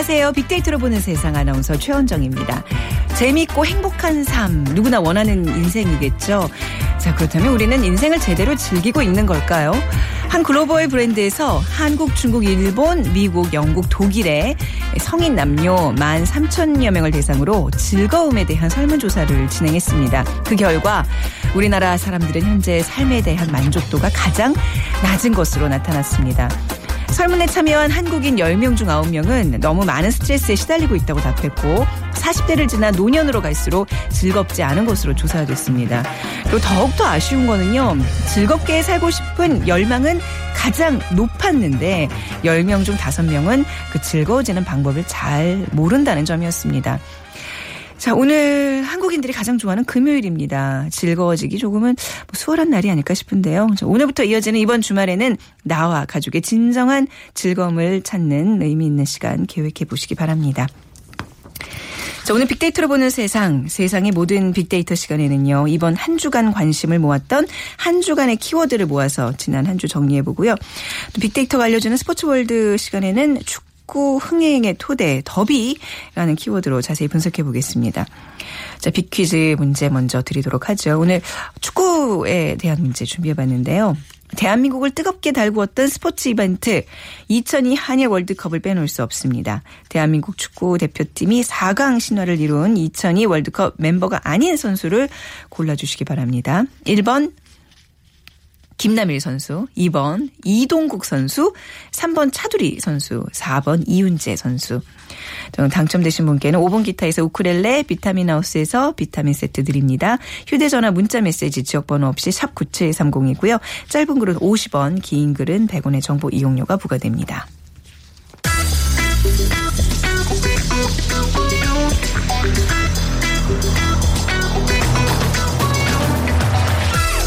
안녕하세요. 빅데이터로 보는 세상 아나운서 최원정입니다. 재밌고 행복한 삶, 누구나 원하는 인생이겠죠. 자, 그렇다면 우리는 인생을 제대로 즐기고 있는 걸까요? 한 글로벌 브랜드에서 한국, 중국, 일본, 미국, 영국, 독일의 성인 남녀 13,000여 명을 대상으로 즐거움에 대한 설문조사를 진행했습니다. 그 결과 우리나라 사람들은 현재 삶에 대한 만족도가 가장 낮은 것으로 나타났습니다. 설문에 참여한 한국인 10명 중 9명은 너무 많은 스트레스에 시달리고 있다고 답했고 40대를 지나 노년으로 갈수록 즐겁지 않은 것으로 조사됐습니다. 그리고 더욱더 아쉬운 거는요. 즐겁게 살고 싶은 열망은 가장 높았는데 10명 중 5명은 그 즐거워지는 방법을 잘 모른다는 점이었습니다. 자, 오늘 한국인들이 가장 좋아하는 금요일입니다. 즐거워지기 조금은 뭐 수월한 날이 아닐까 싶은데요. 자, 오늘부터 이어지는 이번 주말에는 나와 가족의 진정한 즐거움을 찾는 의미 있는 시간 계획해 보시기 바랍니다. 자, 오늘 빅데이터로 보는 세상, 세상의 모든 빅데이터 시간에는요, 이번 한 주간 관심을 모았던 한 주간의 키워드를 모아서 지난 한 주 정리해보고요. 또 빅데이터가 알려주는 스포츠월드 시간에는 축구 흥행의 토대, 더비라는 키워드로 자세히 분석해 보겠습니다. 자, 빅퀴즈 문제 먼저 드리도록 하죠. 오늘 축구에 대한 문제 준비해 봤는데요. 대한민국을 뜨겁게 달구었던 스포츠 이벤트 2002 한일 월드컵을 빼놓을 수 없습니다. 대한민국 축구 대표팀이 4강 신화를 이룬 2002 월드컵 멤버가 아닌 선수를 골라주시기 바랍니다. 1번 김남일 선수, 2번 이동국 선수, 3번 차두리 선수, 4번 이윤재 선수. 당첨되신 분께는 5번 기타에서 우크렐레, 비타민 하우스에서 비타민 세트 드립니다. 휴대전화 문자 메시지 지역번호 없이 샵 9730이고요. 짧은 글은 50원, 긴 글은 100원의 정보 이용료가 부과됩니다.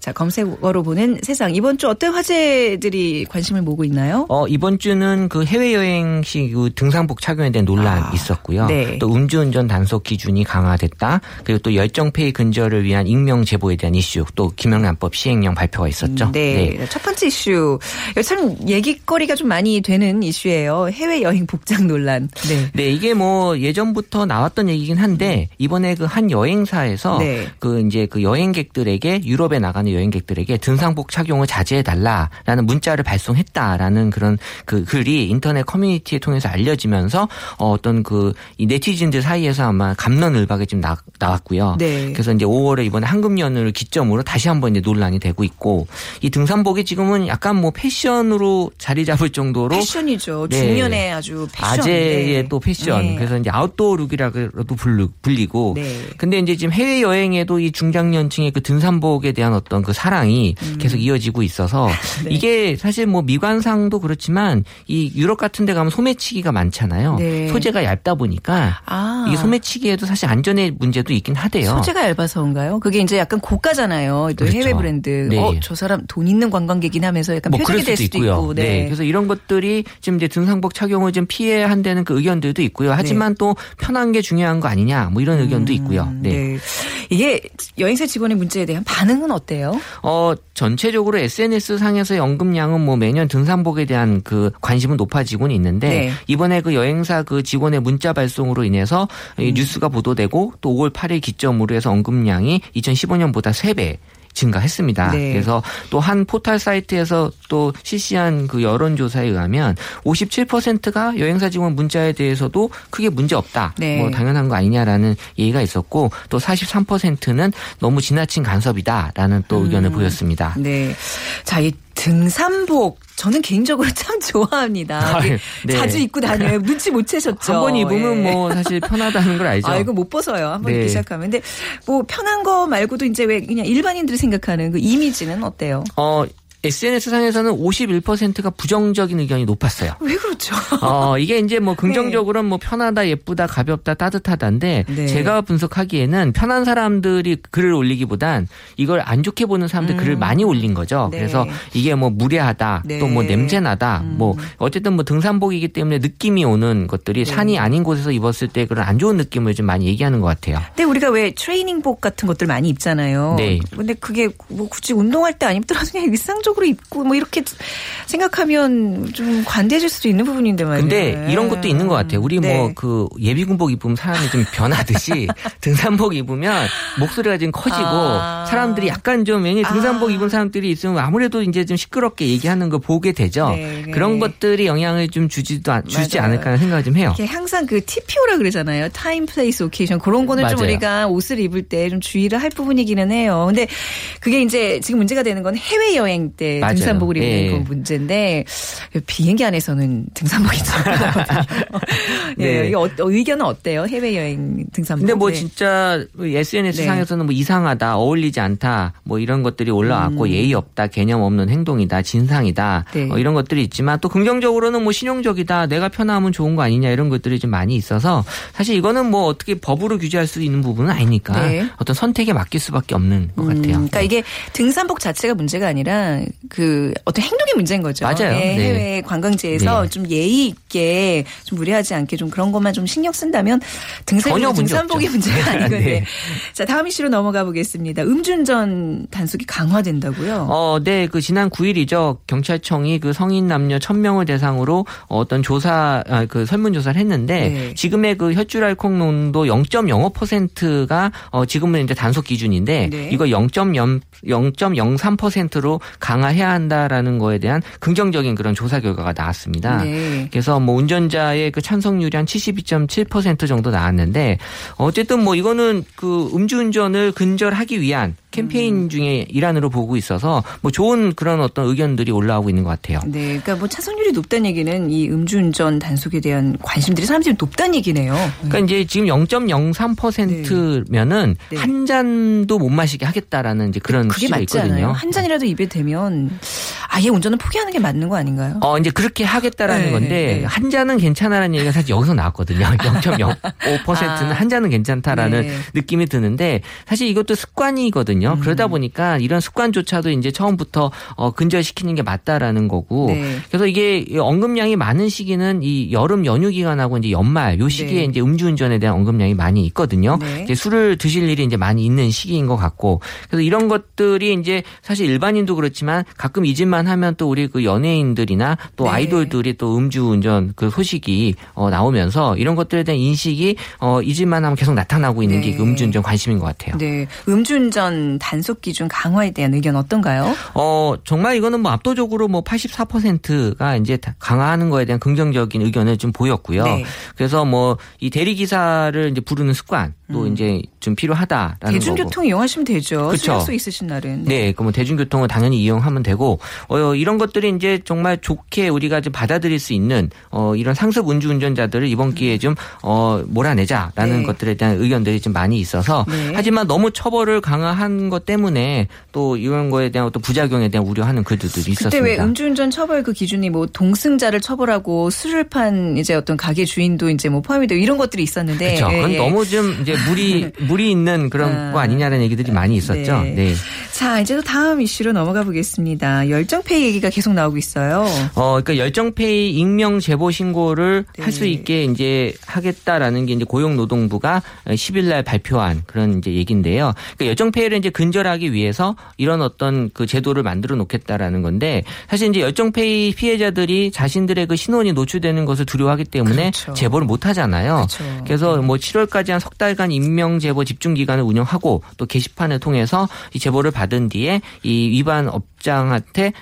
자, 검색어로 보는 세상. 이번 주 어떤 화제들이 관심을 모으고 있나요? 어, 이번 주는 그 해외여행 시 그 등산복 착용에 대한 논란 아, 있었고요. 네. 또 음주운전 단속 기준이 강화됐다. 그리고 또 열정페이 근절을 위한 익명 제보에 대한 이슈. 또 김영란법 시행령 발표가 있었죠. 네. 첫 번째 이슈. 참 얘기거리가 좀 많이 되는 이슈예요. 해외여행 복장 논란. 네. 네, 이게 뭐 예전부터 나왔던 얘기긴 한데 이번에 그 한 여행사에서 네. 그 이제 그 여행객들에게 유럽에 나가는 여행객들에게 등산복 착용을 자제해 달라라는 문자를 발송했다라는 그런 그 글이 인터넷 커뮤니티에 통해서 알려지면서 어, 어떤 그이 네티즌들 사이에서 아마 감론을박이 좀 나, 나왔고요. 네. 그래서 이제 5월에 이번에 황금연을 기점으로 다시 한번 이제 논란이 되고 있고 이 등산복이 지금은 약간 뭐 패션으로 자리 잡을 정도로 패션이죠. 네. 중년의 아주 패션. 아재의 네. 또 패션. 네. 그래서 이제 아웃도어 룩이라고도 불리- 불리고. 네. 근데 이제 지금 해외 여행에도 이 중장년층의 그 등산복에 대한 어떤 그 사랑이 음. 계속 이어지고 있어서 네. 이게 사실 뭐 미관상도 그렇지만 이 유럽 같은 데 가면 소매치기가 많잖아요. 네. 소재가 얇다 보니까 아. 이게 소매치기에도 사실 안전의 문제도 있긴 하대요. 소재가 얇아서인가요? 그게 이제 약간 고가잖아요. 또 그렇죠. 해외 브랜드. 네. 어, 저 사람 돈 있는 관광객이긴 하면서 약간 뭐 표적이 될 수도 있고요. 있고. 네. 그래서 이런 것들이 지금 이제 등산복 착용을 좀 피해 한다는 그 의견들도 있고요. 하지만 또 편한 게 중요한 거 아니냐 뭐 이런 의견도 있고요. 네. 네. 이게 여행사 직원의 문제에 대한 반응은 어때요? 어, 전체적으로 SNS 상에서의 언급량은 뭐 매년 등산복에 대한 그 관심은 높아지고는 있는데 네. 이번에 그 여행사 그 직원의 문자 발송으로 인해서 음. 이 뉴스가 보도되고 또 5월 8일 기점으로 해서 언급량이 2015년보다 3배 증가했습니다. 네. 그래서 또 한 포털 사이트에서 또 실시한 그 여론조사에 의하면 57%가 여행사 직원 문자에 대해서도 크게 문제 없다. 네. 뭐 당연한 거 아니냐라는 얘기가 있었고 또 43%는 너무 지나친 간섭이다라는 또 의견을 보였습니다. 네. 자, 이 등산복 저는 개인적으로 참 좋아합니다. 아유, 네. 자주 입고 다녀요. 눈치 못 채셨죠. 한 번 입으면 예. 뭐 사실 편하다는 걸 알죠. 아, 이거 못 벗어요. 한번 네. 입기 시작하면. 근데 뭐 편한 거 말고도 이제 왜 그냥 일반인들이 생각하는 그 이미지는 어때요? 어, SNS상에서는 51%가 부정적인 의견이 높았어요. 왜 그렇죠? 어, 이게 이제 뭐 긍정적으로는 뭐 편하다, 예쁘다, 가볍다, 따뜻하다인데 네. 제가 분석하기에는 편한 사람들이 글을 올리기보단 이걸 안 좋게 보는 사람들 글을 많이 올린 거죠. 네. 그래서 이게 뭐 무례하다, 네. 또뭐 냄새나다, 뭐 어쨌든 뭐 등산복이기 때문에 느낌이 오는 것들이 산이 아닌 곳에서 입었을 때 그런 안 좋은 느낌을 좀 많이 얘기하는 것 같아요. 근데 우리가 왜 트레이닝복 같은 것들 많이 입잖아요. 네. 근데 그게 뭐 굳이 운동할 때 안 입더라도 그냥 일상적으로 입고 뭐 이렇게 생각하면 좀 관대해질 수도 있는 부분인데 말이에요. 근데 이런 것도 있는 것 같아요. 우리 네. 뭐그 예비군복 입으면 사람이 좀 변하듯이 등산복 입으면 목소리가 좀 커지고 아. 사람들이 약간 좀 등산복 아. 입은 사람들이 있으면 아무래도 이제 좀 시끄럽게 얘기하는 걸 보게 되죠. 네, 네. 그런 것들이 영향을 좀 주지도 않- 주지 맞아요. 않을까 하는 생각을 좀 해요. 항상 그 TPO라 그러잖아요. time, place, occasion. 그런 거는 좀 맞아요. 우리가 옷을 입을 때 좀 주의를 할 부분이기는 해요. 근데 그게 이제 지금 문제가 되는 건 해외 여행 때 맞아요. 등산복을 입는 예. 그 문제인데 비행기 안에서는 등산복이 좀 예, 네. 이게 어, 의견은 어때요? 해외 여행 등산복. 근데 뭐 네. 진짜 SNS 네. 상에서는 뭐 이상하다, 어울리지 않다, 뭐 이런 것들이 올라왔고 예의 없다, 개념 없는 행동이다, 진상이다, 음. 네. 어, 이런 것들이 있지만 또 긍정적으로는 뭐 실용적이다, 내가 편하면 좋은 거 아니냐 이런 것들이 좀 많이 있어서 사실 이거는 뭐 어떻게 법으로 규제할 수 있는 부분은 아니니까 네. 어떤 선택에 맡길 수밖에 없는 것 같아요. 그러니까 이게 등산복 자체가 문제가 아니라 그 어떤 행동의 문제인 거죠. 맞아요. 예, 네. 해외 관광지에서 네. 좀 예의 있게 좀 무례하지 않게 좀 그런 것만 좀 신경 쓴다면 등산 문제 등산복이 없죠. 문제가 아니거든요. 네. 자 다음 이슈로 넘어가 보겠습니다. 음주운전 단속이 강화된다고요. 어, 네, 그 지난 9일이죠. 경찰청이 그 성인 남녀 1000명을 대상으로 어떤 조사, 아, 그 설문 조사를 했는데 네. 지금의 그 혈줄 알코올 농도 0.05%가 어, 지금은 이제 단속 기준인데 네. 이거 0.0 0.03%로 강 화해야 한다라는 거에 대한 긍정적인 그런 조사 결과가 나왔습니다. 네. 그래서 뭐 운전자의 그 찬성률이 한 72.7% 정도 나왔는데 어쨌든 뭐 이거는 그 음주운전을 근절하기 위한 캠페인 음. 중에 일환으로 보고 있어서 뭐 좋은 그런 어떤 의견들이 올라오고 있는 것 같아요. 네, 그러니까 뭐 차선율이 높다는 얘기는 이 음주운전 단속에 대한 관심들이 사람들이 높다는 얘기네요. 그러니까 이제 지금 0.03%면은 네. 한 잔도 못 마시게 하겠다라는 이제 그런 그게 맞지 있거든요. 한 잔이라도 입에 대면 아예 운전을 포기하는 게 맞는 거 아닌가요? 어, 이제 그렇게 하겠다라는 네, 건데, 네. 한 잔은 괜찮아라는 얘기가 사실 여기서 나왔거든요. 0.05%는 아. 한 잔은 괜찮다라는 네. 느낌이 드는데, 사실 이것도 습관이거든요. 음. 그러다 보니까 이런 습관조차도 이제 처음부터 어, 근절시키는 게 맞다라는 거고, 네. 그래서 이게 언급량이 많은 시기는 이 여름 연휴 기간하고 이제 연말, 요 시기에 네. 이제 음주운전에 대한 언급량이 많이 있거든요. 네. 이제 술을 드실 일이 이제 많이 있는 시기인 것 같고, 그래서 이런 것들이 이제 사실 일반인도 그렇지만 가끔 잊을만 하면 또 우리 그 연예인들이나 또 네. 아이돌들이 또 음주운전 그 소식이 어, 나오면서 이런 것들에 대한 인식이 어, 잊을만 하면 계속 나타나고 있는 네. 게그 음주운전 관심인 것 같아요. 네, 음주운전 단속 기준 강화에 대한 의견 어떤가요? 어, 정말 이거는 뭐 압도적으로 뭐 84%가 이제 다 강화하는 거에 대한 긍정적인 의견을 좀 보였고요. 네. 그래서 뭐 이 대리 기사를 이제 부르는 습관 또 이제 좀 필요하다라는. 음. 대중교통 이용하시면 되죠. 약속 있으신 날은. 네, 그뭐 대중교통을 당연히 이용하면 되고 어 이런 것들이 이제 정말 좋게 우리가 좀 받아들일 수 있는 어 이런 상습 음주 운전자들을 이번 기회에 좀 어 몰아내자라는 네. 것들에 대한 의견들이 좀 많이 있어서 네. 하지만 너무 처벌을 강화한 것 때문에 또 이런 거에 대한 또 부작용에 대한 우려하는 글들도 그때 있었습니다. 왜 음주운전 처벌 그 기준이 뭐 동승자를 처벌하고 술을 판 이제 어떤 가게 주인도 이제 뭐 포함이 되고 이런 것들이 있었는데 그렇죠. 예, 그건 예. 너무 좀 이제 무리 무리 있는 그런 아. 거 아니냐는 얘기들이 많이 있었죠. 네. 네. 자, 이제 또 다음 이슈로 넘어가 보겠습니다. 열정페이 얘기가 계속 나오고 있어요. 어, 그러니까 열정페이 익명 제보 신고를 네. 할수 있게 이제 하겠다라는 게 이제 고용노동부가 10일 날 발표한 그런 이제 얘기인데요. 그러니까 열정페이를 이제 근절하기 위해서 이런 어떤 그 제도를 만들어 놓겠다라는 건데 사실 이제 열정페이 피해자들이 자신들의 그 신원이 노출되는 것을 두려워하기 때문에 그렇죠. 제보를 못 하잖아요. 그렇죠. 그래서 뭐 7월까지 한 석 달간 임명 제보 집중 기간을 운영하고 또 게시판을 통해서 이 제보를 받은 뒤에 이 위반 업장한테 차-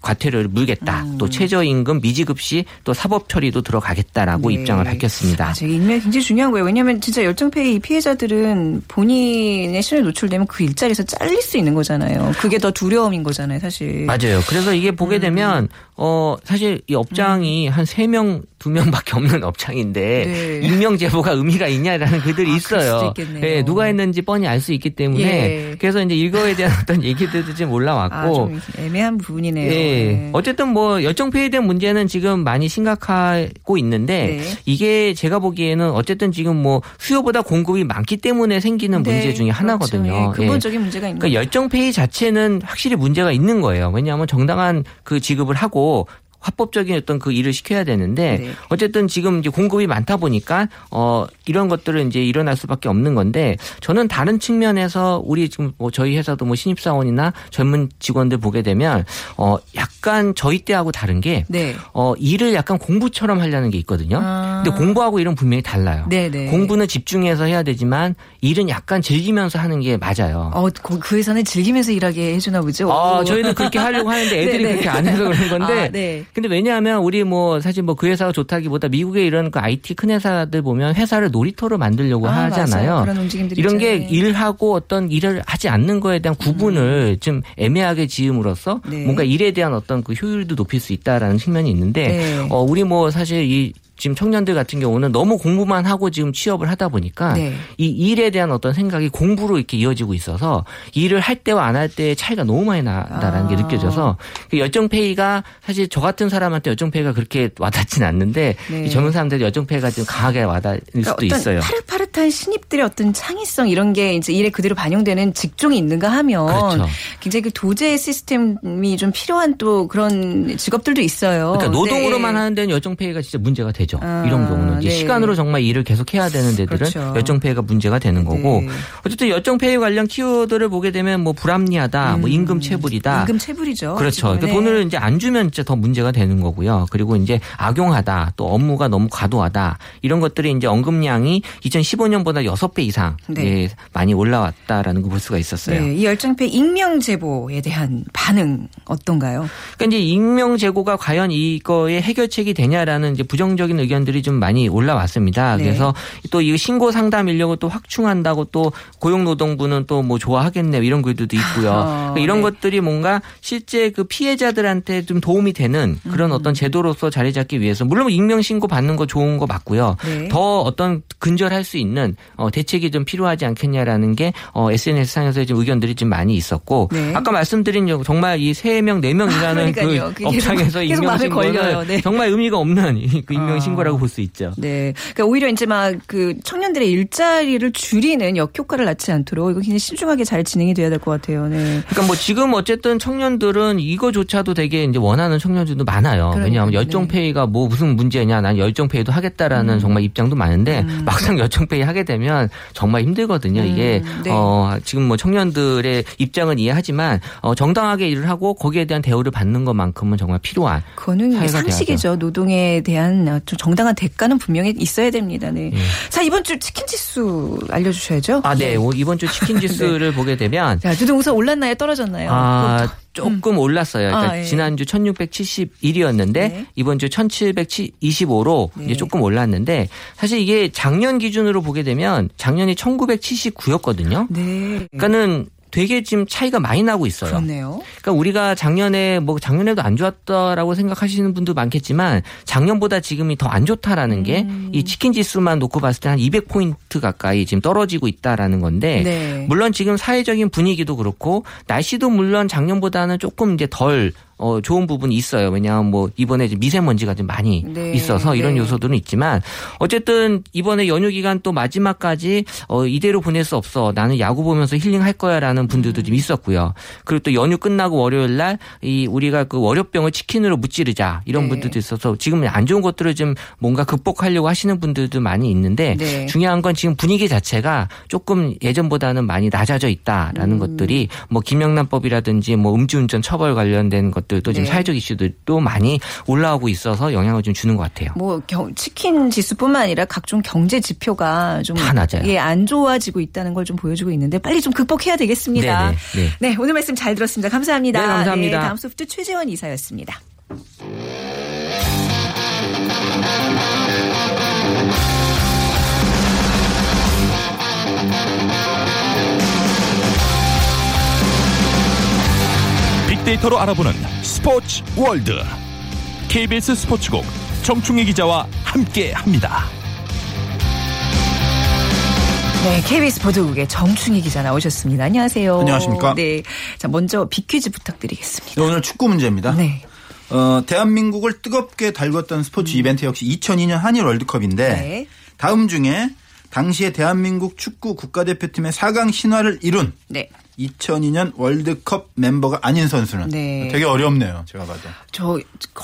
과태료를 물겠다. 음. 또 최저임금 미지급시 또 사법 처리도 들어가겠다라고 네. 입장을 밝혔습니다. 맞아요. 익명이 굉장히 중요한 거예요. 왜냐하면 진짜 열정페이 피해자들은 본인의 신을 노출되면 그 일자리에서 잘릴 수 있는 거잖아요. 그게 더 두려움인 거잖아요, 사실. 맞아요. 그래서 이게 음. 보게 되면 어 사실 이 업장이 한세 명 두 명밖에 없는 업장인데 네. 익명 제보가 의미가 있냐라는 글들이 아, 있어요. 예, 누가 했는지 뻔히 알 수 있기 때문에 예. 그래서 이제 이거에 대한 어떤 얘기들도 좀 올라왔고 아, 좀 애매한 부분이네요. 예. 네. 어쨌든 뭐 열정페이에 대한 문제는 지금 많이 심각하고 있는데 네. 이게 제가 보기에는 어쨌든 지금 뭐 수요보다 공급이 많기 때문에 생기는 네, 문제 중에 하나거든요. 그렇죠. 예, 예. 근본적인 문제가 있는 그러니까 열정페이 자체는 확실히 문제가 있는 거예요. 왜냐하면 정당한 그 지급을 하고 하고 합법적인 어떤 그 일을 시켜야 되는데 네. 어쨌든 지금 이제 공급이 많다 보니까 어 이런 것들은 이제 일어날 수밖에 없는 건데 저는 다른 측면에서 우리 지금 뭐 저희 회사도 뭐 신입 사원이나 젊은 직원들 보게 되면 어 약간 저희 때하고 다른 게 네. 어, 일을 약간 공부처럼 하려는 게 있거든요. 아. 근데 공부하고 일은 분명히 달라요. 네네. 공부는 집중해서 해야 되지만 일은 약간 즐기면서 하는 게 맞아요. 어, 그, 그 회사는 즐기면서 일하게 해주나 보죠. 아, 오. 저희는 그렇게 하려고 하는데 애들이 네네. 그렇게 안 해서 그런 건데. 아, 네. 근데 왜냐하면 우리 뭐 사실 뭐 그 회사가 좋다기보다 미국의 이런 그 IT 큰 회사들 보면 회사를 놀이터로 만들려고 아, 하잖아요. 맞아요. 그런 움직임들이 이런 게. 일하고 어떤 일을 하지 않는 거에 대한 구분을 좀 애매하게 지음으로써 네. 뭔가 일에 대한 어떤 그 효율도 높일 수 있다라는 측면이 있는데 네. 어 우리 뭐 사실 이 지금 청년들 같은 경우는 너무 공부만 하고 지금 취업을 하다 보니까 네. 이 일에 대한 어떤 생각이 공부로 이렇게 이어지고 있어서 일을 할 때와 안 할 때의 차이가 너무 많이 난다라는 게 아. 느껴져서 그 열정페이가 사실 저 같은 사람한테 열정페이가 그렇게 와닿진 않는데 네. 이 젊은 사람들 열정페이가 좀 강하게 와닿을 그러니까 수도 있어요. 파릇파릇한 신입들의 어떤 창의성 이런 게 이제 일에 그대로 반영되는 직종이 있는가 하면 그렇죠. 굉장히 그 도제 시스템이 좀 필요한 또 그런 직업들도 있어요. 그러니까 노동으로만 네. 하는 데는 열정페이가 진짜 문제가 되죠. 아, 이런 경우는 이제 네. 시간으로 정말 일을 계속 해야 되는 데들은 그렇죠. 열정페이가 문제가 되는 거고 네. 어쨌든 열정페이 관련 키워드를 보게 되면 뭐 불합리하다, 뭐 임금 체불이다, 음. 임금 체불이죠. 그렇죠. 그러니까 네. 돈을 이제 안 주면 진짜 더 문제가 되는 거고요. 그리고 이제 악용하다, 또 업무가 너무 과도하다 이런 것들이 이제 언급량이 2015년보다 6배 이상 네. 예, 많이 올라왔다라는 거볼 수가 있었어요. 네, 이 열정페이 익명 제보에 대한 반응 어떤가요? 그러니까 이제 익명 제고가 과연 이거의 해결책이 되냐라는 이제 부정적인 의견들이 좀 많이 올라왔습니다. 네. 그래서 또 이 신고 상담 인력을 또 확충한다고 또 고용노동부는 또 뭐 좋아하겠네 이런 글들도 있고요. 어, 그러니까 이런 네. 것들이 뭔가 실제 그 피해자들한테 좀 도움이 되는 그런 음. 어떤 제도로서 자리 잡기 위해서 물론 익명 신고 받는 거 좋은 거 맞고요. 네. 더 어떤 근절할 수 있는 어, 대책이 좀 필요하지 않겠냐라는 게 어, SNS 상에서의 좀 의견들이 좀 많이 있었고 네. 아까 말씀드린 요- 정말 이 세 명 네 명이라는 그러니까요. 그 업장에서 익명. 신고는 네. 정말 의미가 없는 이- 그 익명 아. 신고라고 볼 수 있죠. 네. 그러니까 오히려 이제 막 그 청년들의 일자리를 줄이는 역효과를 낳지 않도록 이거 굉장히 신중하게 잘 진행이 돼야 될 것 같아요. 네. 그러니까 뭐 지금 어쨌든 청년들은 이거조차도 되게 이제 원하는 청년들도 많아요. 왜냐하면 네. 열정페이가 뭐 무슨 문제냐, 난 열정페이도 하겠다라는 음. 정말 입장도 많은데 막상 열정페이 하게 되면 정말 힘들거든요. 이게 음, 네. 어 지금 뭐 청년들의 입장은 이해하지만 어 정당하게 일을 하고 거기에 대한 대우를 받는 것만큼은 정말 필요한 그거는 상식이죠. 노동에 대한 좀 정당한 대가는 분명히 있어야 됩니다. 네. 예. 자, 이번 주 치킨 지수 알려주셔야죠. 아, 네. 오, 이번 주 치킨 지수를 보게 되면 자, 우선 올랐나요? 떨어졌나요? 아, 조금 올랐어요. 그러니까 아, 예. 지난주 1671이었는데 네. 이번 주 1725로 네. 이제 조금 올랐는데 사실 이게 작년 기준으로 보게 되면 작년이 1979였거든요. 네. 그러니까는 되게 지금 차이가 많이 나고 있어요. 그렇네요. 그러니까 우리가 작년에 뭐 작년에도 안 좋았다라고 생각하시는 분도 많겠지만 작년보다 지금이 더 안 좋다라는 게 음. 이 치킨 지수만 놓고 봤을 때 한 200포인트 가까이 지금 떨어지고 있다라는 건데 네. 물론 지금 사회적인 분위기도 그렇고 날씨도 물론 작년보다는 조금 이제 덜 어, 좋은 부분이 있어요. 왜냐하면 뭐 이번에 미세먼지가 좀 많이 네. 있어서 이런 네. 요소들은 있지만 어쨌든 이번에 연휴 기간 또 마지막까지 어, 이대로 보낼 수 없어. 나는 야구 보면서 힐링할 거야라는 분들도 좀 있었고요. 그리고 또 연휴 끝나고 월요일 날 이 우리가 그 월요병을 치킨으로 무찌르자 이런 네. 분들도 있어서 지금 안 좋은 것들을 좀 뭔가 극복하려고 하시는 분들도 많이 있는데 네. 중요한 건 지금 분위기 자체가 조금 예전보다는 많이 낮아져 있다라는 음. 것들이 뭐 김영란법이라든지 뭐 음주운전 처벌 관련된 것 들도 지금 네. 사회적 이슈들도 많이 올라오고 있어서 영향을 좀 주는 것 같아요. 뭐 경- 치킨 지수뿐만 아니라 각종 경제 지표가 좀다 낮아요. 예, 안 좋아지고 있다는 걸 좀 보여주고 있는데 빨리 좀 극복해야 되겠습니다. 네네, 네. 네, 오늘 말씀 잘 들었습니다. 감사합니다. 네, 감사합니다. 다음 소프트 최재원 이사였습니다. 빅데이터로 알아보는 스포츠 월드 KBS 스포츠국 정충희 기자와 함께합니다. 네, KBS 보도국의 정충희 기자 나오셨습니다. 안녕하세요. 안녕하십니까. 네. 자, 먼저 빅퀴즈 부탁드리겠습니다. 네, 오늘 축구 문제입니다. 네. 어, 대한민국을 뜨겁게 달궜던 스포츠 이벤트 역시 2002년 한일 월드컵인데 네. 다음 중에 당시에 대한민국 축구 국가대표팀의 4강 신화를 이룬 네. 2002년 월드컵 멤버가 아닌 선수는 네. 되게 어렵네요. 제가 봐도. 저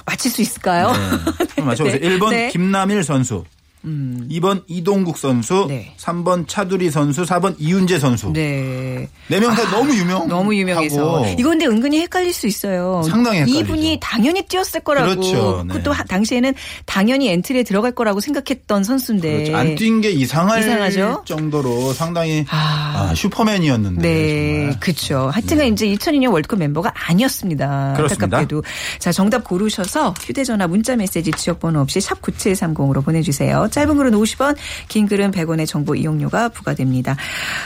맞힐 수 있을까요? 네. 맞춰보세요. 네. 1번 네. 김남일 선수. 2번 이동국 선수, 네. 3번 차두리 선수, 4번 이윤재 선수. 네. 네명다 너무 유명. 너무 유명해서 이거 근데 은근히 헷갈릴 수 있어요. 상당히 헷갈리죠. 이분이 당연히 뛰었을 거라고. 그렇죠. 네. 그것도 하- 당시에는 당연히 엔트리에 들어갈 거라고 생각했던 선수인데. 그렇죠. 안뛴 게 이상할 이상하죠? 정도로 상당히 아. 아, 슈퍼맨이었는데 네, 정말. 그렇죠. 하여튼간 이제 2002년 월드컵 멤버가 아니었습니다. 그렇습니다. 안타깝게도. 자, 정답 고르셔서 휴대 전화 문자 메시지 지역 번호 없이 샵 9730으로 보내 주세요. 짧은 글은 50원, 긴 글은 100원의 정보 이용료가 부과됩니다.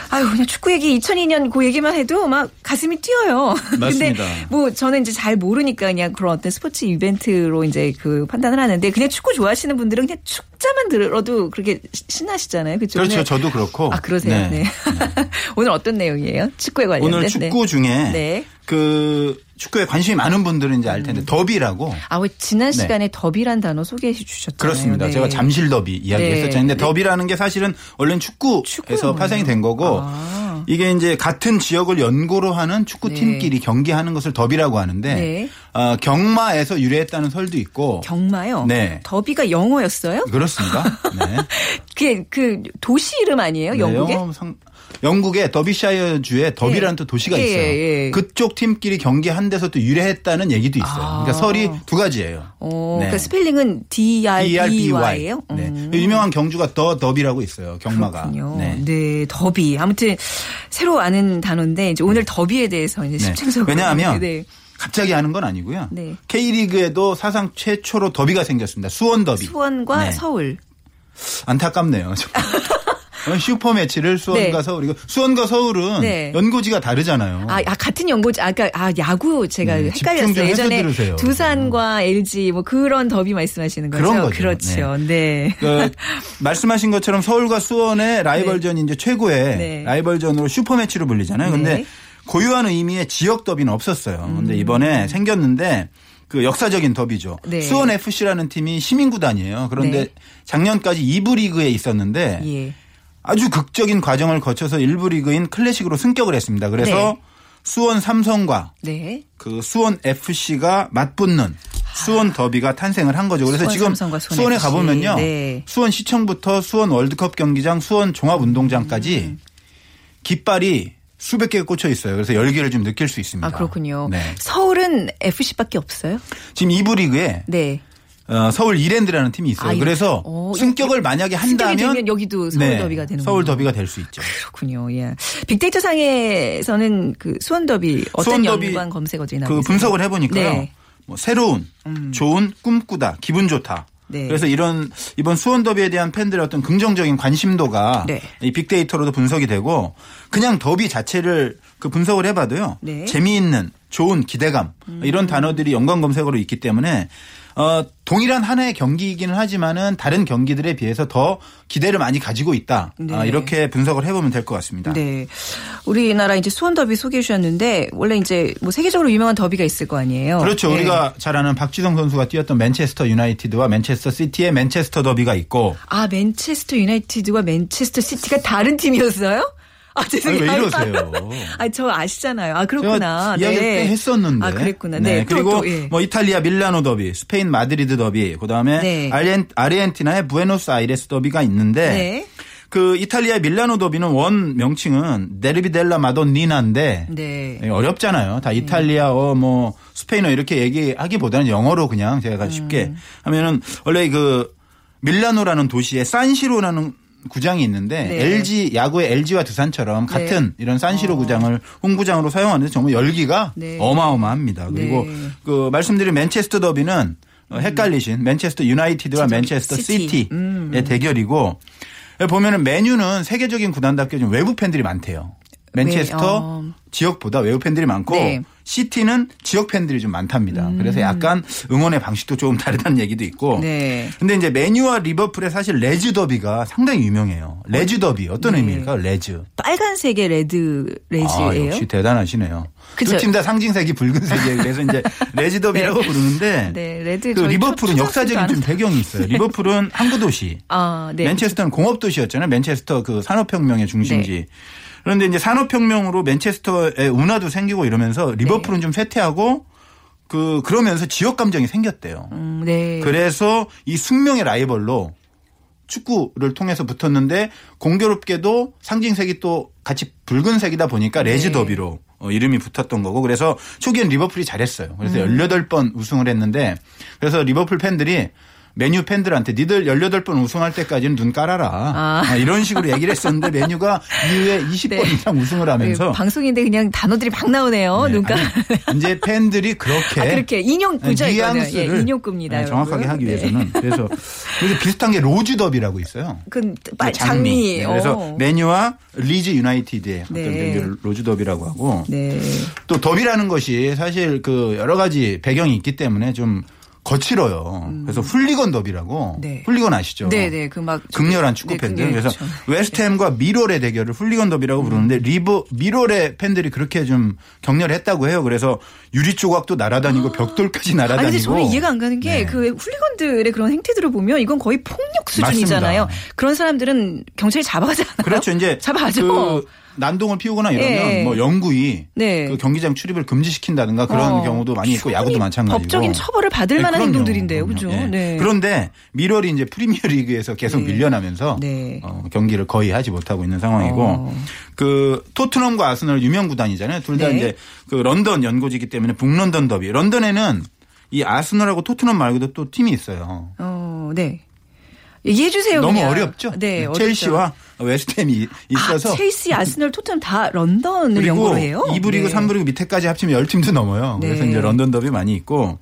아유, 그냥 축구 얘기 2002년 그 얘기만 해도 막 가슴이 뛰어요. 근데 맞습니다. 뭐 저는 이제 잘 모르니까 그냥 그런 어떤 스포츠 이벤트로 이제 그 판단을 하는데 그냥 축구 좋아하시는 분들은 그냥 축자만 들어도 그렇게 시- 신나시잖아요. 그렇죠? 그렇죠. 저도 그렇고. 아, 그러세요? 네. 오늘 어떤 내용이에요? 축구에 관련된. 오늘 축구 네. 중에 네. 그 축구에 관심이 많은 분들은 이제 알 텐데 더비라고 아, 왜 지난 네. 시간에 더비란 단어 소개해 주셨잖아요. 그렇습니다. 네. 제가 잠실 더비 이야기했었죠. 네. 근데 더비라는 게 사실은 원래는 축구에서. 파생이 된 거고 아. 이게 이제 같은 지역을 연고로 하는 축구팀끼리 경기하는 것을 더비라고 하는데 네. 어, 경마에서 유래했다는 설도 있고 경마요. 네. 더비가 영어였어요? 그렇습니다. 네. 그게 그 도시 이름 아니에요? 영국에? 네, 영어 상- 영국의 더비샤이어 주에 더비라는 예. 또 도시가 예, 있어요. 예. 그쪽 팀끼리 경기한 데서 또 유래했다는 얘기도 있어요. 아. 그러니까 설이 두 가지예요. 어, 네. 그 스펠링은 D R B. Y예요? 네. 유명한 경주가 더 더비라고 있어요. 경마가. 네. 네. 더비. 아무튼 새로 아는 단어인데 이제 오늘 더비에 대해서 이제 네. 십층적으로 왜냐하면 네. 갑자기 하는 건 아니고요. 네. K리그에도 사상 최초로 더비가 생겼습니다. 수원 더비. 수원과 네. 서울. 안타깝네요. 슈퍼 매치를 수원과 네. 서울이고 수원과 서울은 네. 연고지가 다르잖아요. 아, 아, 같은 연고지, 아까, 아, 야구 제가 네, 헷갈렸어요. 예전에 들으세요. 두산과 LG 뭐 그런 더비 말씀하시는 거죠? 그런 거죠. 그렇죠. 네. 그 말씀하신 것처럼 서울과 수원의 라이벌전이 이제 최고의 네. 라이벌전으로 슈퍼 매치로 불리잖아요. 근데 네. 고유한 의미의 지역 더비는 없었어요. 근데 이번에 생겼는데 그 역사적인 더비죠. 네. 수원 FC라는 팀이 시민구단이에요. 그런데 네. 작년까지 2부 리그에 있었는데 예. 아주 극적인 과정을 거쳐서 1부 리그인 클래식으로 승격을 했습니다. 그래서 네. 수원 삼성과 네. 그 수원 FC가 맞붙는 수원 더비가 탄생을 한 거죠. 그래서 지금 수원 수원에. 가보면요. 네. 수원 시청부터 수원 월드컵 경기장, 수원 종합운동장까지 음. 깃발이 수백 개가 꽂혀 있어요. 그래서 열기를 좀 느낄 수 있습니다. 아, 그렇군요. 네. 서울은 FC밖에 없어요? 지금 2부 리그에 네. 어, 서울 이랜드라는 팀이 있어요. 아, 이- 그래서 어, 승격을 만약에 한다면 되면 여기도 서울 더비가 되는군요. 서울 더비가 될 수 있죠. 그렇군요. 예. 빅데이터 상에서는 그 수원 더비 어떤 더비 연관 검색어들이 나오고 그? 분석을 해보니까요. 네. 뭐 새로운, 좋은, 꿈꾸다, 기분 좋다. 네. 그래서 이런 이번 수원 더비에 대한 팬들의 어떤 긍정적인 관심도가 네. 이 빅데이터로도 분석이 되고 그냥 더비 자체를 그 분석을 해봐도요. 네. 음. 재미있는, 좋은 기대감 이런 단어들이 연관 검색어로 있기 때문에 어, 동일한 하나의 경기이기는 하지만은 다른 경기들에 비해서 더 기대를 많이 가지고 있다. 네. 아, 이렇게 분석을 해보면 될 것 같습니다. 네. 우리나라 이제 수원 더비 소개해 주셨는데 원래 이제 뭐 세계적으로 유명한 더비가 있을 거 아니에요. 그렇죠. 네. 우리가 잘 아는 박지성 선수가 뛰었던 맨체스터 유나이티드와 맨체스터 시티의 맨체스터 더비가 있고 아 맨체스터 유나이티드와 맨체스터 시티가 다른 팀이었어요? 아 죄송해요. 아니, 왜 이러세요? 아 저 아시잖아요. 아 그렇구나. 제가 이야기 네. 때 했었는데. 아 그랬구나. 네. 또, 그리고 또, 예. 뭐 이탈리아 밀라노 더비, 스페인 마드리드 더비, 그다음에 네. 아르헨, 아르헨티나의 부에노스 아이레스 더비가 있는데 네. 그 이탈리아 밀라노 더비는 원 명칭은 Derby della Madonnina인데 네. 예, 어렵잖아요. 다 이탈리아어 뭐 스페인어 이렇게 얘기하기보다는 영어로 그냥 제가 음. 쉽게 하면은 원래 그 밀라노라는 도시에 산시로라는 구장이 있는데 네. LG 야구의 LG와 두산처럼 같은 이런 산시로 구장을 홈구장으로 사용하는데 정말 열기가 어. 네. 어마어마합니다. 그리고 네. 음. 그 말씀드린 맨체스터 더비는 어, 헷갈리신 맨체스터 유나이티드와 맨체스터 시티. 시티의 음. 대결이고 보면은 맨유는 세계적인 구단답게 좀 외부 팬들이 많대요. 맨체스터 왜, 어. 지역보다 외부 팬들이 많고 네. 음. 시티는 지역 팬들이 좀 많답니다. 그래서 약간 응원의 방식도 조금 다르다는 얘기도 있고. 네. 근데 이제 맨유와 리버풀의 사실 레즈 더비가 상당히 유명해요. 레즈 더비 어떤 네. 의미일까요? 레즈. 빨간색의 red 아, 레즈예요. 역시 대단하시네요. 두 팀 다 상징색이 붉은색이에요. 그래서 이제 레즈 더비라고 부르는데 네, red 그 리버풀은 초- 역사적인 좀 배경이 있어요. 리버풀은 항구 도시. 아, 네. 맨체스터는 공업 도시였잖아요. 맨체스터 그 산업혁명의 중심지. 네. 그런데 이제 산업혁명으로 맨체스터의 운하도 생기고 이러면서 리버풀은 좀 쇠퇴하고 그 그러면서 지역 감정이 생겼대요. 음, 네. 그래서 이 숙명의 라이벌로 축구를 통해서 붙었는데 공교롭게도 상징색이 또 같이 붉은색이다 보니까 레즈 네. 더비로 어, 이름이 붙었던 거고 그래서 초기엔 리버풀이 잘했어요. 그래서 음. 18번 우승을 했는데 그래서 리버풀 팬들이 맨유 팬들한테 니들 18번 우승할 때까지는 눈 깔아라. 아. 아, 이런 식으로 얘기를 했었는데 맨유가 이후에 20번 네. 이상 우승을 하면서 네, 방송인데 그냥 단어들이 막 나오네요. 네, 눈가. 아니, 이제 팬들이 그렇게 아, 그렇게 인용구죠, 이거는. 뉘앙스를 예, 인용구입니다, 네, 정확하게 여러분. 하기 네. 위해서는 그래서 그래서 비슷한 게 로즈 더비라고 있어요. 그 빨- 장미. 장미. 네, 그래서 어. 맨유와 리즈 유나이티드의 어떤 네. 경기를 로즈 더비라고 하고 네. 또 더비라는 것이 사실 그 여러 가지 배경이 있기 때문에 좀 거칠어요. 그래서 훌리건 더비라고 음. 네. 훌리건 아시죠? 네, 네. 그 막 극렬한 축구 네, 팬들. 네, 그래서 그렇죠. 웨스트햄과 미롤의 대결을 훌리건 더비라고 부르는데 리버 미롤의 팬들이 그렇게 좀 격렬했다고 해요. 그래서 유리 조각도 날아다니고 벽돌까지 아니 날아다니고. 근데 저는 이해가 안 가는 게 네. 그 훌리건들의 그런 행태들을 보면 이건 거의 폭력 수준이잖아요. 맞습니다. 그런 사람들은 경찰이 잡아가지 않아요? 그렇죠. 이제 잡아가죠. 그 난동을 피우거나 이러면 예. 뭐 영구히 네. 그 경기장 출입을 금지시킨다든가 그런 어, 경우도 많이 있고 야구도 마찬가지고. 법적인 처벌을 받을 네, 만한 그럼요. 행동들인데요, 그죠? 예. 네. 그런데 밀월이 이제 프리미어리그에서 계속 네. 밀려나면서 네. 어, 경기를 거의 하지 못하고 있는 상황이고 어. 그 토트넘과 아스널 유명 구단이잖아요. 둘다 네. 이제 그 런던 연고지기 때문에 북런던 더비. 런던에는 이 아스널하고 토트넘 말고도 또 팀이 있어요. 어, 네. 얘기해 주세요. 너무 그냥. 어렵죠. 네, 어렵죠. 첼시와 웨스트햄이 있어서 아, 첼시, 아스널, 토트넘 다 런던을 연고로 해요. 2부 리그, 네. 3부 리그 밑에까지 합치면 10팀도 넘어요. 그래서 네. 이제 런던 더비 많이 있고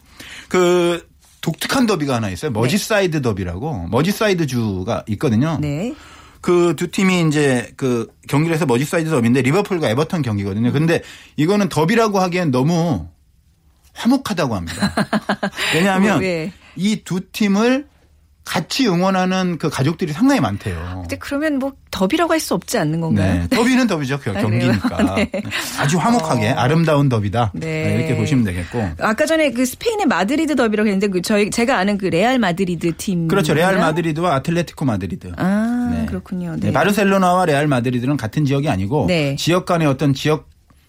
그 독특한 더비가 하나 있어요. 머지사이드 더비라고 머지사이드 주가 있거든요. 네. 그두 팀이 이제 그 경기를 해서 머지사이드 더비인데 리버풀과 에버턴 경기거든요. 근데 이거는 더비라고 하기엔 너무 화목하다고 합니다. 왜냐하면 왜? 이두 팀을 같이 응원하는 그 가족들이 상당히 많대요. 근데 그러면 뭐 더비라고 할 수 없지 않는 건가요? 네. 더비는 더비죠. 그 아, 경기니까. 네. 아주 화목하게 아름다운 더비다. 네. 이렇게 보시면 되겠고. 아까 전에 그 스페인의 마드리드 더비라고 했는데 그 저희 제가 아는 그 레알 마드리드 팀 그렇죠. 레알 마드리드와 아틀레티코 마드리드. 아 네. 그렇군요. 네, 네. 바르셀로나와 레알 마드리드는 같은 지역이 아니고 네. 지역 간의 어떤 지역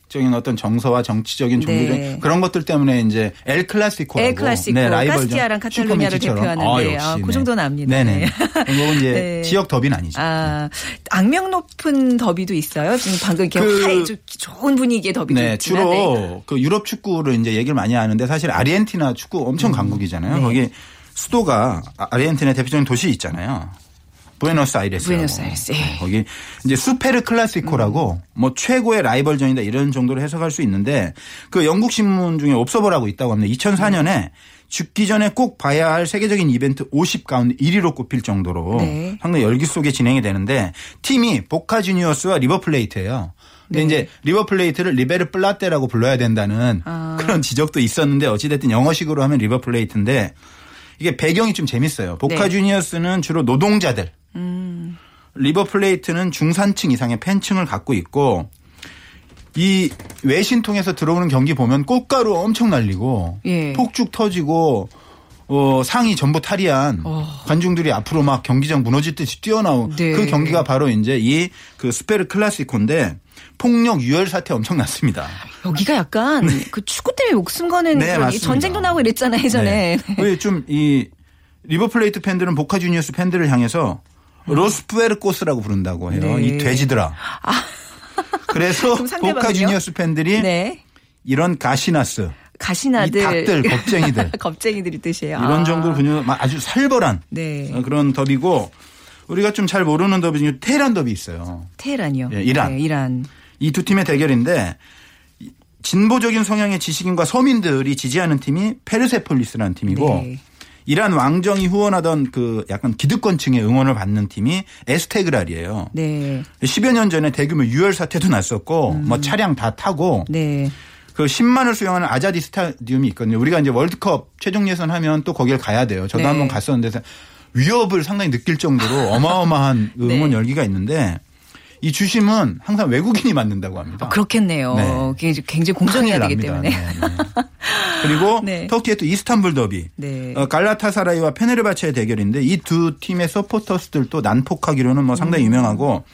적인 어떤 정서와 정치적인 종교적인 네. 그런 것들 때문에 이제 엘 클라시코라고 엘 클라시코, 카스티야랑 카탈루냐를 대표하는데, 아, 그 정도는 압니다. 네네. 네. 그건 이제 네. 지역 더비는 아니죠. 아 악명 높은 더비도 있어요. 지금 방금 이렇게 그- 좀 좋은 분위기의 더비도 네, 있지만 주로 네. 그 유럽 축구를 이제 얘기를 많이 하는데 사실 아르헨티나 축구 엄청 강국이잖아요. 네. 거기 수도가 아- 아르헨티나의 대표적인 도시 있잖아요. 부에노스아이레스. 부에노스아이레스, 예. 거기 이제 수페르 클라시코라고 뭐 최고의 라이벌전이다 이런 정도로 해석할 수 있는데 그 영국 신문 중에 옵서버라고 있다고 합니다. 2004년에 죽기 전에 꼭 봐야 할 세계적인 이벤트 50 가운데 1위로 꼽힐 정도로 네. 상당히 열기 속에 진행이 되는데 팀이 보카 주니어스와 리버플레이트예요. 근데 네. 이제 리버플레이트를 리베르 플라테라고 불러야 된다는 아. 그런 지적도 있었는데 어찌됐든 영어식으로 하면 리버플레이트인데 이게 배경이 좀 재밌어요. 보카 네. 주니어스는 주로 노동자들, 음. 리버 플레이트는 중산층 이상의 팬층을 갖고 있고 이 외신 통해서 들어오는 경기 보면 꽃가루 엄청 날리고 예. 폭죽 터지고 어, 상의 전부 탈의한 관중들이 앞으로 막 경기장 무너질 듯이 뛰어나온 네. 그 경기가 바로 이제 이 그 Superclásico인데 폭력 유혈 사태 엄청 났습니다. 여기가 약간 그 축구 때문에 목숨 거는 네. 전쟁도 나고 이랬잖아요 예전에. 네. 좀 이 리버플레이트 팬들은 보카 주니어스 팬들을 향해서 Los Puercos라고 부른다고 해요. 네. 이 돼지들아. 그래서 그럼 상대방은요? 보카 주니어스 팬들이 네. 이런 gallinas 가시나들. 이 닭들, 겁쟁이들. 겁쟁이들이 뜻이에요. 이런 아. 정도로 분유 아주 살벌한 네. 어, 그런 더비고 우리가 좀 잘 모르는 더비 중에 테헤란 더비 있어요. 테헤란이요. 예, 이란. 네, 이란. 이 두 팀의 대결인데 이 진보적인 성향의 지식인과 서민들이 지지하는 팀이 페르세폴리스라는 팀이고 네. 이란 왕정이 후원하던 그 약간 기득권층의 응원을 받는 팀이 에스테그랄이에요. 네. 10여 년 전에 대규모 유혈 사태도 났었고 뭐 차량 다 타고 음. 네. 그 10만을 수용하는 아자디 스타디움이 있거든요. 우리가 이제 월드컵 최종 예선 하면 또 거길 가야 돼요. 저도 네. 한번 갔었는데 위협을 상당히 느낄 정도로 어마어마한 응원 네. 열기가 있는데 이 주심은 항상 외국인이 맡는다고 합니다. 아, 그렇겠네요. 네. 그게 굉장히 공정해야 되기 때문에. 네, 네. 그리고 네. 터키의 또 이스탄불 더비. 네. 어, 갈라타사라이와 페네르바체의 대결인데 이 두 팀의 서포터스들도 난폭하기로는 뭐 상당히 음. 유명하고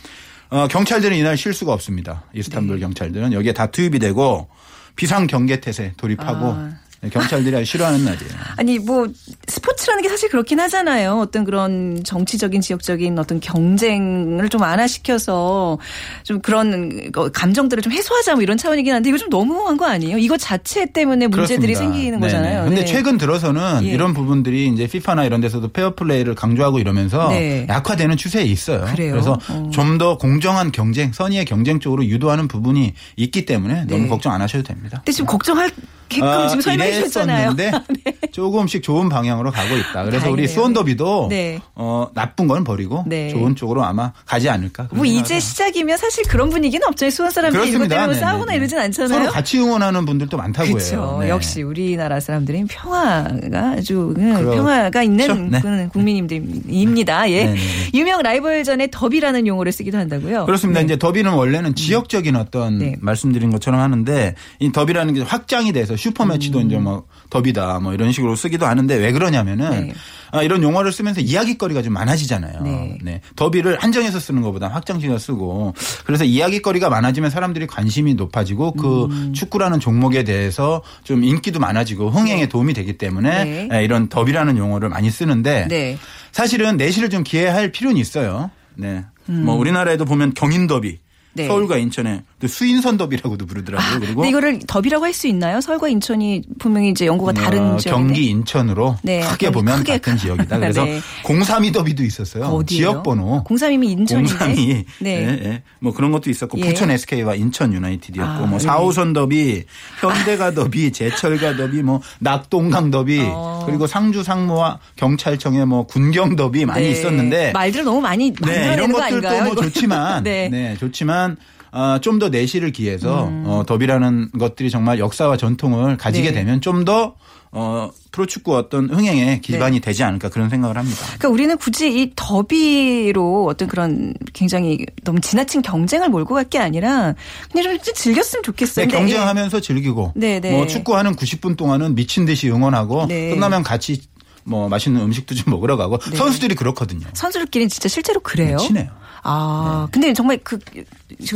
어, 경찰들은 이날 실수가 없습니다. 이스탄불 네. 경찰들은 여기에 다 투입이 되고 비상 경계 태세 돌입하고 아. 네, 경찰들이 싫어하는 날이에요. 아니 뭐 스포츠라는 게 사실 그렇긴 하잖아요. 어떤 그런 정치적인 지역적인 어떤 경쟁을 좀 완화시켜서 좀 그런 거- 감정들을 좀 해소하자 뭐 이런 차원이긴 한데 이거 좀 너무한 거 아니에요? 이거 자체 때문에 문제들이 그렇습니다. 생기는 네네. 거잖아요. 근데 네. 최근 들어서는 예. 이런 부분들이 이제 피파나 이런 데서도 페어플레이를 강조하고 이러면서 네. 약화되는 추세에 있어요. 그래요? 래서 어. 좀더 공정한 경쟁, 선의의 경쟁 쪽으로 유도하는 부분이 있기 때문에 너무 네. 걱정 안 하셔도 됩니다. 근데 지금 걱정할 게끔 아, 지금 설명해 주셨잖아요. 이랬었는데 조금씩 좋은 방향으로 가고 있다. 그래서 우리 다행이네요. 수원더비도 네. 어, 나쁜 건 버리고 네. 좋은 쪽으로 아마 가지 않을까. 뭐 이제. 시작이면 사실 그런 분위기는 없잖아요. 수원 사람들이 이것 때문에 네네네. 싸우거나 이러진 않잖아요. 서로 같이 응원하는 분들도 많다고 그렇죠. 해요. 네. 역시 우리나라 사람들은 평화가 아주 응, 그렇죠. 평화가 있는 네. 그 국민님들입니다. 예. 유명 라이벌전에 더비라는 용어를 쓰기도 한다고요. 그렇습니다. 네. 이제 더비는 원래는 지역적인 어떤 네. 말씀드린 것처럼 하는데 이 더비라는 게 확장이 돼서 슈퍼매치도 음. 이제 뭐 더비다 뭐 이런 식으로 쓰기도 하는데 왜 그러냐면은 네. 아, 이런 용어를 쓰면서 이야기거리가 좀 많아지잖아요. 네. 더비를 한정해서 쓰는 것보다 확장시켜 쓰고 그래서 이야기거리가 많아지면 사람들이 관심이 높아지고 그 음. 축구라는 종목에 대해서 좀 인기도 많아지고 흥행에 도움이 되기 때문에 네. 예, 이런 더비라는 용어를 많이 쓰는데 네. 사실은 내실을 좀 기해야 할 필요는 있어요. 네. 뭐 우리나라에도 보면 경인 더비, 음. 네. 서울과 인천에 또 수인선 더비라고도 부르더라고요. 그리고 근데 이거를 더비라고 할 수 있나요? 서울과 인천이 분명히 이제 연고가 다른 어, 지역인데. 경기 인천으로 네, 크게 보면 크게 같은 가- 지역이다. 그래서 네. 032 더비도 있었어요. 어디예요? 지역 번호. 032면 인천인데. 032. 네. 예, 예. 뭐 그런 것도 있었고 예. 부천 SK와 인천 유나이티드였고 아, 뭐 네. 4호선 더비, 현대가 더비, 제철가 더비, 뭐 낙동강 더비, 어. 그리고 상주 상무와 경찰청의 뭐 군경 더비 많이 네. 있었는데 말들을 너무 많이 네, 이런 거 것들도 아닌가요? 뭐? 좋지만, 네. 네. 좋지만, 어, 좀더 내실을 기해서, 음. 어, 더비라는 것들이 정말 역사와 전통을 가지게 네. 되면 좀 더, 어, 프로축구 어떤 흥행의 기반이 네. 되지 않을까 그런 생각을 합니다. 그러니까 우리는 굳이 이 더비로 어떤 그런 굉장히 너무 지나친 경쟁을 몰고 갈 게 아니라 그냥 좀 즐겼으면 좋겠어요. 네, 경쟁하면서 즐기고, 네, 네. 뭐 축구하는 90분 동안은 미친 듯이 응원하고, 네. 끝나면 같이 뭐 맛있는 음식도 좀 먹으러 가고, 네. 선수들이 그렇거든요. 선수들끼리는 진짜 실제로 그래요. 네, 친해요. 아, 근데 정말 그, 그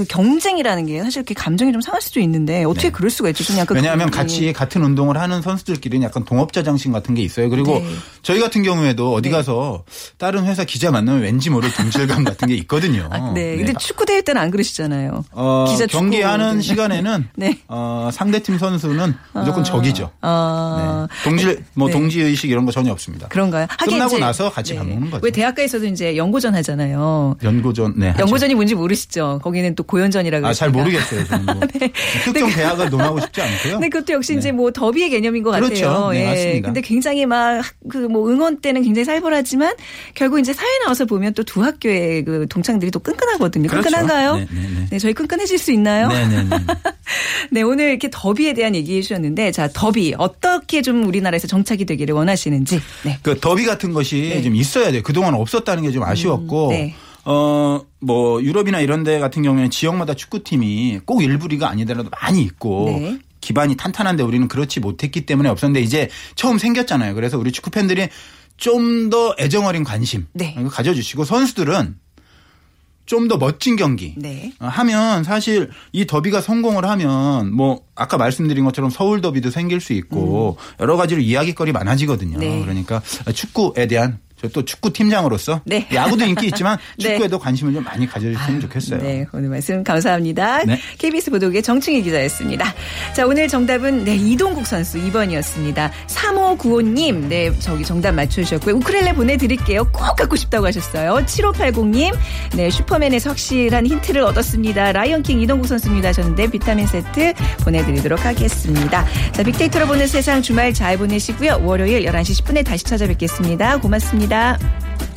경쟁이라는 게 사실 이렇게 감정이 좀 상할 수도 있는데 어떻게 그럴 수가 있죠? 좀 약간 네. 왜냐하면 그- 같이 같은 운동을 하는 선수들끼리는 약간 동업자 장신 같은 게 있어요. 그리고 네. 저희 같은 경우에도 어디 가서 다른 회사 기자 만나면 왠지 모를 동질감 같은 게 있거든요. 아, 네. 근데 축구 대회 때는 안 그러시잖아요. 어, 기자 축구 경기하는. 시간에는 네. 어, 상대팀 선수는 무조건 적이죠. 아, 네. 동질 뭐 네. 동지 의식 이런 거 전혀 없습니다. 그런가요? 끝나고 나서 같이 밥 먹는 거죠. 왜 대학가에서도 이제 연고전 하잖아요. 연고전 네. 하죠. 연고전이 뭔지 모르시죠? 거기는 또 고연전이라고. 아, 잘. 모르겠어요. 저는 뭐. 특정 대학을 논하고 싶지 않고요. 근데 그것도 역시 네. 이제 뭐 더비의 개념인 것 같아요. 그렇죠. 네, 예. 맞습니다. 근데 굉장히 막 그 뭐 응원 때는 굉장히 살벌하지만 결국 이제 사회 나와서 보면 또 두 학교의 그 동창들이 또 끈끈하거든요. 그렇죠. 끈끈한가요? 네, 네, 네. 저희 끈끈해질 수 있나요? 네 네 네. 네, 오늘 이렇게 더비에 대한 얘기해 주셨는데 자, 더비 어떻게 좀 우리나라에서 정착이 되기를 원하시는지. 네. 그 더비 같은 것이 네. 좀 있어야 돼요. 그동안 없었다는 게 좀 아쉬웠고 네. 어, 뭐, 유럽이나 이런 데 같은 경우에는 지역마다 축구팀이 꼭 일부 리가 아니더라도 많이 있고 네. 기반이 탄탄한데 우리는 그렇지 못했기 때문에 없었는데 이제 처음 생겼잖아요. 그래서 우리 축구 팬들이 좀 더 애정 어린 관심 네. 가져주시고 선수들은 좀더 멋진 경기 네. 어, 하면 사실 이 더비가 성공을 하면 뭐 아까 말씀드린 것처럼 서울 더비도 생길 수 있고 여러 가지로 이야기거리 많아지거든요. 음. 네. 그러니까 축구에 대한 저 또 축구 팀장으로서 네. 야구도 인기 있지만 네. 축구에도 관심을 좀 많이 가져주시면 좋겠어요. 네, 오늘 말씀 감사합니다. 네. KBS 보도국의 정충희 기자였습니다. 자, 오늘 정답은 네, 이동국 선수 2번이었습니다. 3595님, 네, 저기 정답 맞춰주셨고요. 우크렐레 보내드릴게요. 꼭 갖고 싶다고 하셨어요. 7580님, 네, 슈퍼맨에서 확실한 힌트를 얻었습니다. 라이언킹 이동국 선수입니다 하셨는데 비타민 세트 보내드리도록 하겠습니다. 자, 빅데이터로 보는 세상 주말 잘 보내시고요. 월요일 11시 10분에 다시 찾아뵙겠습니다. 고맙습 감사합니 다.